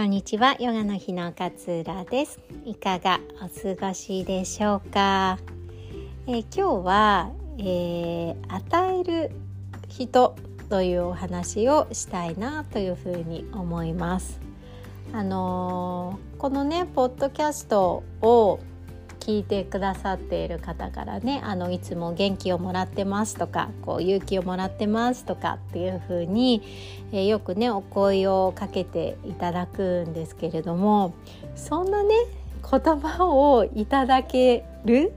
こんにちは。ヨガの日の勝浦です。いかがお過ごしでしょうか、えー、今日は、えー、与える人というお話をしたいなというふうに思います。あのー、このねポッドキャストを聞いてくださっている方からねあのいつも元気をもらってますとかこう勇気をもらってますとかっていう風に、えー、よくねお声をかけていただくんですけれどもそんなね言葉をいただける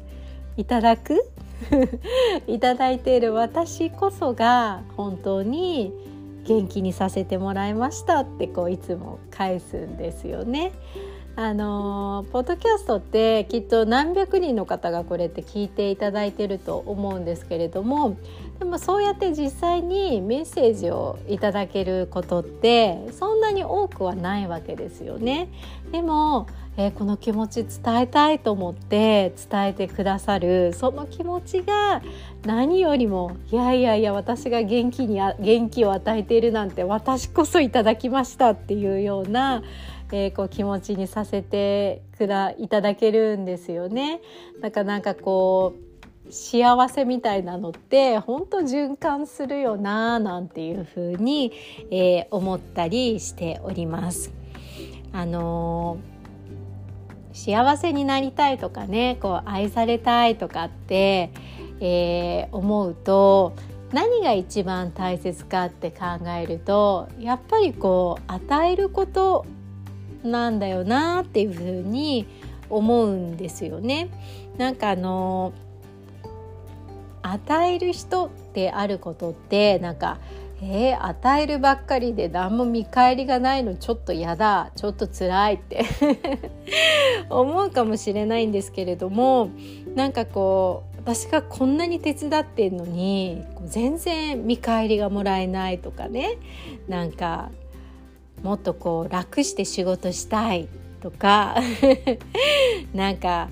いただく いただいている私こそが本当に元気にさせてもらいましたってこういつも返すんですよね。あのポッドキャストってきっと何百人の方がこれって聞いていただいてると思うんですけれどもでもそうやって実際にメッセージをいただけることってそんなに多くはないわけですよね。でもえー、この気持ち伝えたいと思って伝えてくださるその気持ちが何よりもいやいやいや私が元気に元気を与えているなんて私こそいただきましたっていうようなえー、こう気持ちにさせてくだいただけるんですよね。だかなんかこう幸せみたいなのって本当循環するよななんていうふうに、えー、思ったりしております。あのー、幸せになりたいとかねこう愛されたいとかって、えー、思うと何が一番大切かって考えるとやっぱりこう与えることなんだよなっていうふうに思うんですよね。なんかあの与える人であることってなんかえー、与えるばっかりで何も見返りがないのちょっと嫌だちょっと辛いって 思うかもしれないんですけれどもなんかこう私がこんなに手伝ってんのに全然見返りがもらえないとかねなんかもっとこう楽して仕事したいとか なんか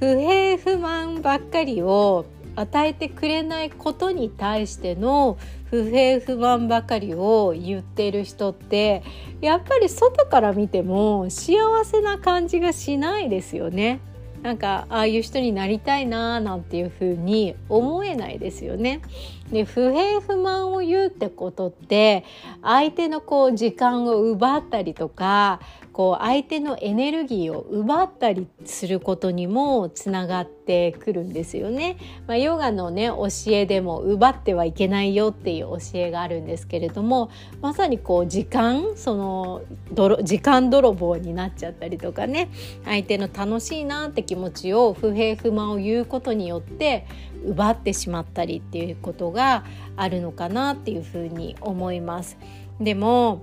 不平不満ばっかりを与えてくれないことに対しての不平不満ばかりを言ってる人ってやっぱり外から見ても幸せな感じがしないですよね。なんかああいう人になりたいななんていうふうに思えないですよね。で不平不満を言うってことって相手のこう時間を奪ったりとかこう相手のエネルギーを奪ったりすることにもつながってくるんですよね。まあ、ヨガのね教えでも奪ってはいけないよっていう教えがあるんですけれどもまさにこう時間その時間泥棒になっちゃったりとかね相手の楽しいなって気持ちを不平不満を言うことによって奪ってしまったりっていうことがあるのかなっていうふうに思います。でも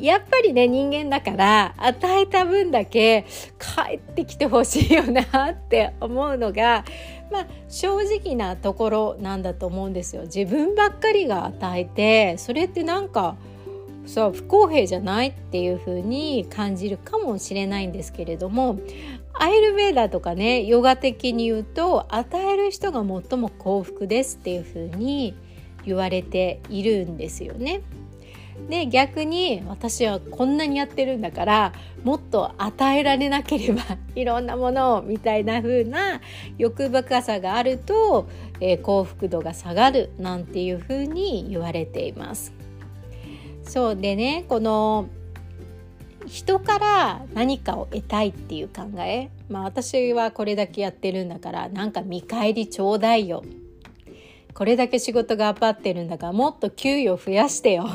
やっぱりね人間だから与えた分だけ帰ってきてほしいよなって思うのがまあ正直なところなんだと思うんですよ。自分ばっかりが与えてそれってなんかそう不公平じゃないっていう風に感じるかもしれないんですけれどもアイルベーダーとかねヨガ的に言うと与える人が最も幸福ですっていう風に言われているんですよね。で逆に私はこんなにやってるんだからもっと与えられなければ いろんなものをみたいな風な欲深さがあると、えー、幸福度が下がるなんていう風に言われています。そうでねこの人から何かを得たいっていう考えまあ私はこれだけやってるんだからなんか見返りちょうだいよこれだけ仕事頑張ってるんだからもっと給与増やしてよ。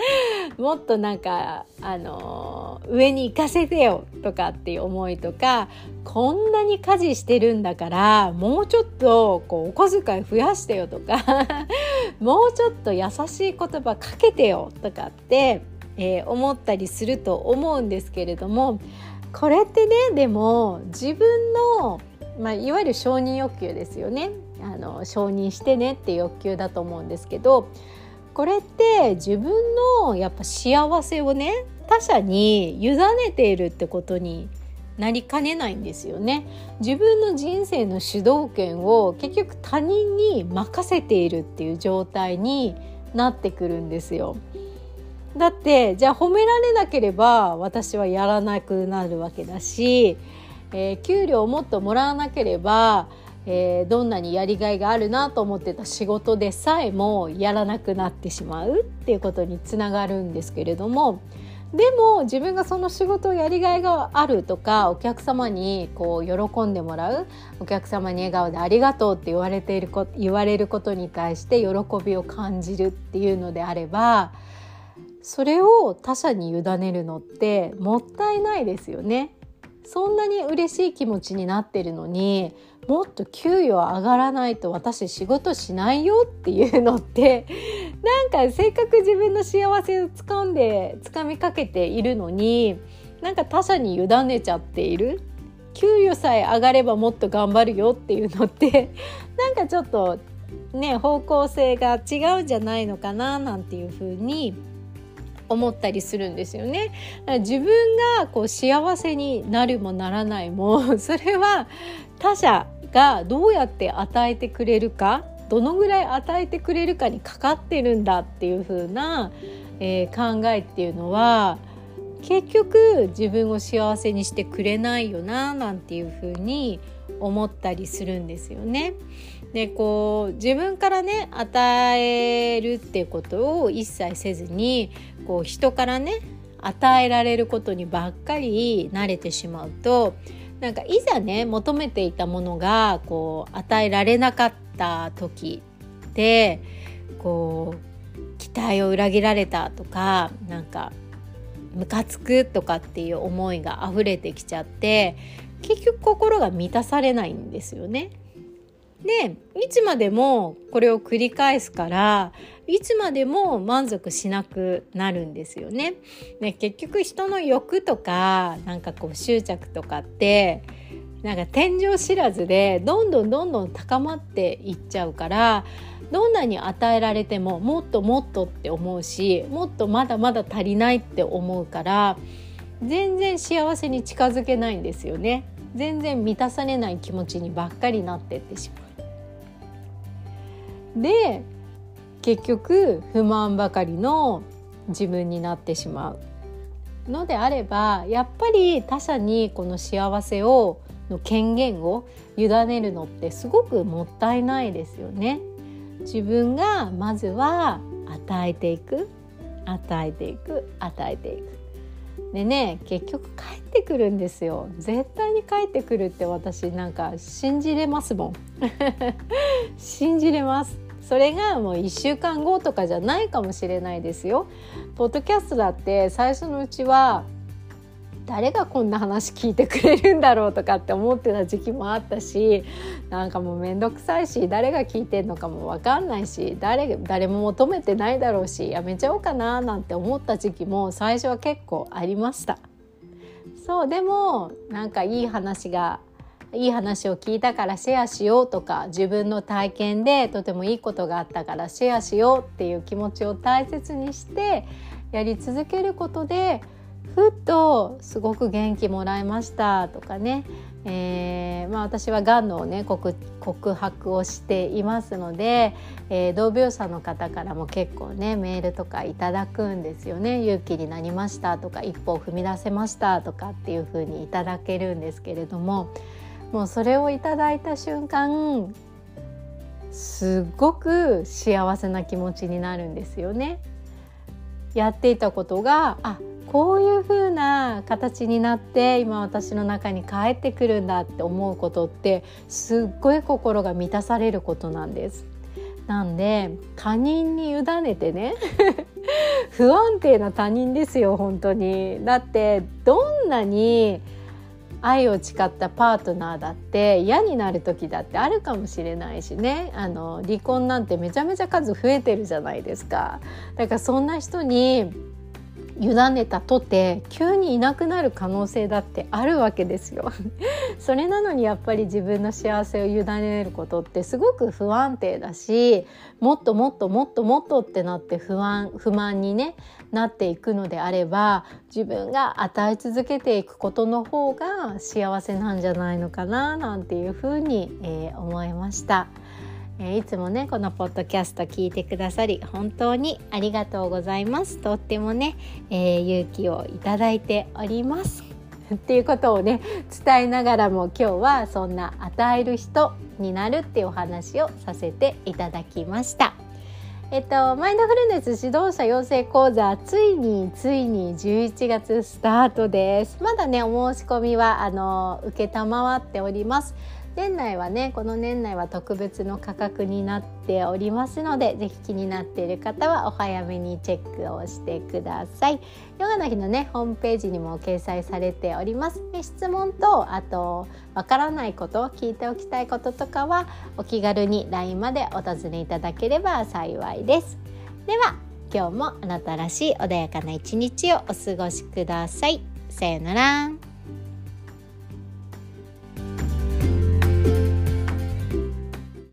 もっとなんかあの上に行かせてよとかっていう思いとかこんなに家事してるんだからもうちょっとこうお小遣い増やしてよとか もうちょっと優しい言葉かけてよとかって、えー、思ったりすると思うんですけれどもこれってねでも自分の、まあ、いわゆる承認欲求ですよね。あの承認してねって欲求だと思うんですけどこれって自分のやっぱ幸せをね他者に委ねているってことになりかねないんですよね。自分の人生の主導権を結局他人に任せているっていう状態になってくるんですよ。だってじゃあ褒められなければ私はやらなくなるわけだし、えー、給料をもっともらわなければ、えー、どんなにやりがいがあるなと思ってた仕事でさえもやらなくなってしまうっていうことにつながるんですけれどもでも自分がその仕事をやりがいがあるとかお客様にこう喜んでもらうお客様に笑顔でありがとうって言われているこ言われることに対して喜びを感じるっていうのであればそれを他者に委ねるのってもったいないですよね。そんなに嬉しい気持ちになってるのにもっと給与上がらないと私仕事しないよっていうのって なんかせっかく自分の幸せをつかんで掴みかけているのになんか他者に委ねちゃっている。給与さえ上がればもっと頑張るよっていうのって なんかちょっとね方向性が違うんじゃないのかななんていうふうに思ったりするんですよね。自分がこう幸せになるもならないも それは他者がどうやって与えてくれるかどのぐらい与えてくれるかにかかってるんだっていう風な、えー、考えっていうのは結局自分を幸せにしてくれないよななんていう風に思ったりするんですよね。でこう自分からね与えるっていうことを一切せずにこう人からね与えられることにばっかり慣れてしまうとなんかいざね求めていたものがこう与えられなかった時ってこう期待を裏切られたとかなんかムカつくとかっていう思いが溢れてきちゃって結局心が満たされないんですよね。でいつまでもこれを繰り返すからいつまでも満足しなくなるんですよね。ね結局人の欲とかなんかこう執着とかってなんか天井知らずでどんどんどんどん高まっていっちゃうからどんなに与えられてももっともっとって思うしもっとまだまだ足りないって思うから全然幸せに近づけないんですよね。全然満たされない気持ちにばっかりなってってしまう。で結局不満ばかりの自分になってしまうのであればやっぱり他者にこの幸せをの権限を委ねるのってすごくもったいないですよね。自分がまずは与えていく与えていく与えていく。でね結局帰ってくるんですよ。絶対に帰ってくるって私なんか信じれますもん。信じれます。それがもう1週間後とかじゃないかもしれないですよ。ポッドキャストだって最初のうちは誰がこんな話聞いてくれるんだろうとかって思ってた時期もあったしなんかもう面倒くさいし誰が聞いてんのかも分かんないし誰誰も求めてないだろうしやめちゃおうかななんて思った時期も最初は結構ありました。そうでもなんかいい話がいい話を聞いたからシェアしようとか自分の体験でとてもいいことがあったからシェアしようっていう気持ちを大切にしてやり続けることでふっとすごく元気もらいましたとかね、えーまあ、私はがんの、ね、告白をしていますので、えー、同病者の方からも結構ねメールとかいただくんですよね。勇気になりましたとか一歩踏み出せましたとかっていうふうにいただけるんですけれども。もうそれをいただいた瞬間すっごく幸せな気持ちになるんですよね。やっていたことがあこういう風な形になって今私の中に帰ってくるんだって思うことってすっごい心が満たされることなんです。なんで他人に委ねてね 不安定な他人ですよ本当に。だってどんなに愛を誓ったパートナーだって嫌になる時だってあるかもしれないしねあの離婚なんてめちゃめちゃ数増えてるじゃないですか。だからそんな人に委ねたとて急にいなくなる可能性だってあるわけですよ。それなのにやっぱり自分の幸せを委ねることってすごく不安定だしもっともっともっともっとってなって不安不満に、ね、なっていくのであれば自分が与え続けていくことの方が幸せなんじゃないのかななんていうふうに、えー、思いました。いつもねこのポッドキャスト聞いてくださり本当にありがとうございます。とってもね、えー、勇気をいただいております。っていうことをね伝えながらも今日はそんな与える人になるっていうお話をさせていただきました。えっと、マインドフルネス指導者養成講座ついについに11月スタートです。まだねお申し込みはあの承っております。年内はねこの年内は特別の価格になっておりますので是非気になっている方はお早めにチェックをしてください。ヨガの日のねホームページにも掲載されております。質問とあとわからないこと聞いておきたいこととかはお気軽に LINE までお尋ねいただければ幸いです。では今日もあなたらしい穏やかな一日をお過ごしください。さようなら。